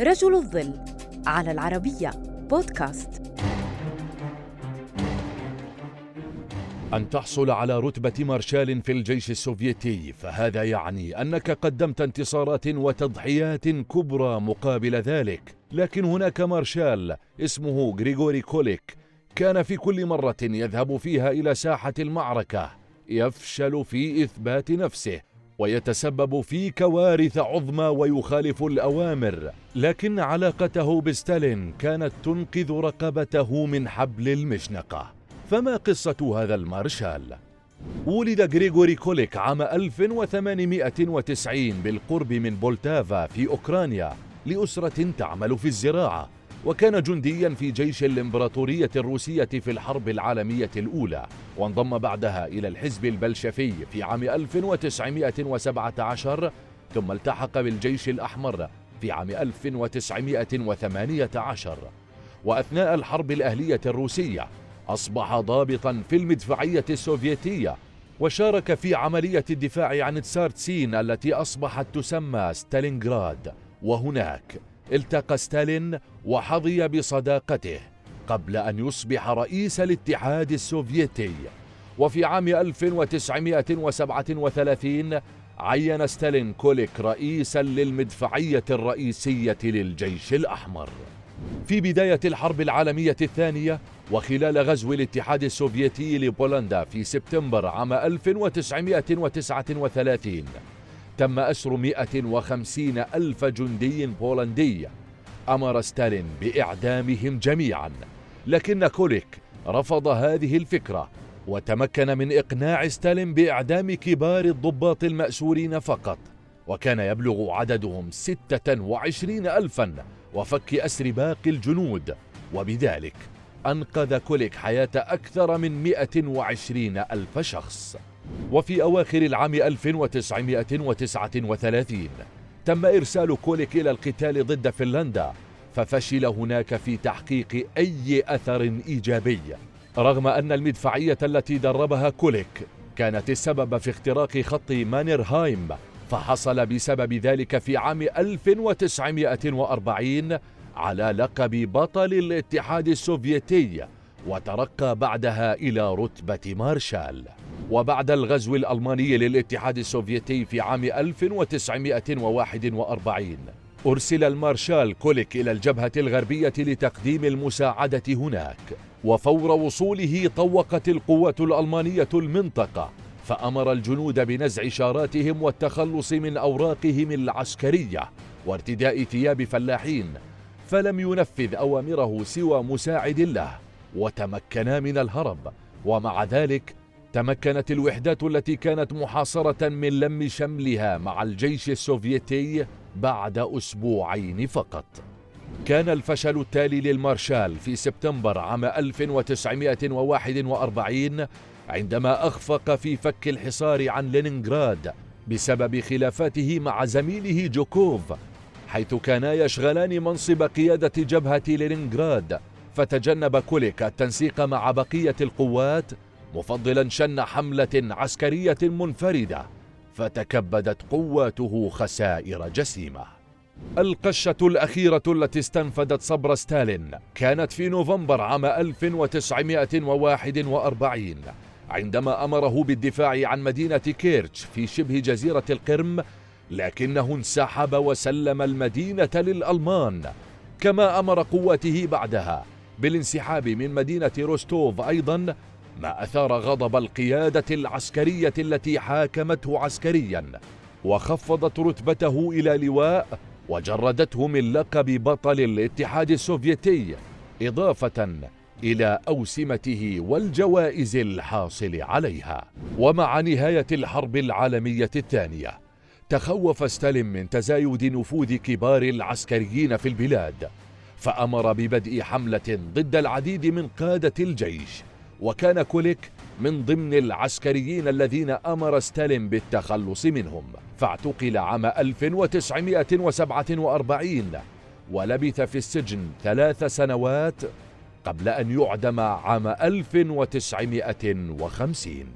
رجل الظل على العربية بودكاست. أن تحصل على رتبة مارشال في الجيش السوفيتي فهذا يعني أنك قدمت انتصارات وتضحيات كبرى مقابل ذلك. لكن هناك مارشال اسمه غريغوري كوليك كان في كل مرة يذهب فيها إلى ساحة المعركة يفشل في إثبات نفسه. ويتسبب في كوارث عظمى ويخالف الأوامر. لكن علاقته بستالين كانت تنقذ رقبته من حبل المشنقة. فما قصة هذا المارشال؟ ولد غريغوري كوليك عام 1890 بالقرب من بولتافا في أوكرانيا لأسرة تعمل في الزراعة. وكان جنديا في جيش الإمبراطورية الروسية في الحرب العالمية الأولى وانضم بعدها إلى الحزب البلشفي في عام 1917 ثم التحق بالجيش الأحمر في عام 1918 وأثناء الحرب الأهلية الروسية أصبح ضابطا في المدفعية السوفيتية وشارك في عملية الدفاع عن تسارتسين التي أصبحت تسمى ستالينغراد. وهناك التقى ستالين وحظي بصداقته قبل أن يصبح رئيس الاتحاد السوفيتي. وفي عام 1937 عين ستالين كوليك رئيسا للمدفعية الرئيسية للجيش الأحمر. في بداية الحرب العالمية الثانية وخلال غزو الاتحاد السوفيتي لبولندا في سبتمبر عام 1939 تم أسر 150 ألف جندي بولندي. أمر ستالين بإعدامهم جميعا. لكن كوليك رفض هذه الفكرة وتمكن من إقناع ستالين بإعدام كبار الضباط المأسورين فقط. وكان يبلغ عددهم 26 ألفا وفك أسر باقي الجنود. وبذلك أنقذ كوليك حياة أكثر من 120 ألف شخص. وفي أواخر العام 1939 تم إرسال كوليك إلى القتال ضد فنلندا ففشل هناك في تحقيق أي أثر إيجابي. رغم أن المدفعية التي دربها كوليك كانت السبب في اختراق خط مانرهايم فحصل بسبب ذلك في عام 1940 على لقب بطل الاتحاد السوفيتي وترقى بعدها إلى رتبة مارشال. وبعد الغزو الألماني للاتحاد السوفيتي في عام 1941 أرسل المارشال كوليك إلى الجبهة الغربية لتقديم المساعدة هناك. وفور وصوله طوقت القوات الألمانية المنطقة فأمر الجنود بنزع شاراتهم والتخلص من أوراقهم العسكرية وارتداء ثياب فلاحين فلم ينفذ أوامره سوى مساعد له وتمكنا من الهرب. ومع ذلك تمكنت الوحدات التي كانت محاصرة من لم شملها مع الجيش السوفيتي بعد أسبوعين فقط. كان الفشل التالي للمارشال في سبتمبر عام 1941 عندما أخفق في فك الحصار عن لينينغراد بسبب خلافاته مع زميله جوكوف حيث كانا يشغلان منصب قيادة جبهة لينينغراد فتجنب كوليك التنسيق مع بقية القوات مفضلا شن حملة عسكرية منفردة فتكبدت قواته خسائر جسيمة. القشة الأخيرة التي استنفدت صبر ستالين كانت في نوفمبر عام 1941 عندما أمره بالدفاع عن مدينة كيرتش في شبه جزيرة القرم لكنه انسحب وسلم المدينة للألمان كما أمر قواته بعدها بالانسحاب من مدينة روستوف أيضا ما أثار غضب القيادة العسكرية التي حاكمته عسكريا وخفضت رتبته إلى لواء وجردته من لقب بطل الاتحاد السوفيتي إضافة إلى أوسمته والجوائز الحاصل عليها. ومع نهاية الحرب العالمية الثانية تخوف ستالين من تزايد نفوذ كبار العسكريين في البلاد فأمر ببدء حملة ضد العديد من قادة الجيش. وكان كوليك من ضمن العسكريين الذين أمر ستالين بالتخلص منهم. فاعتقل عام 1947 ولبث في السجن ثلاث سنوات قبل أن يعدم عام 1950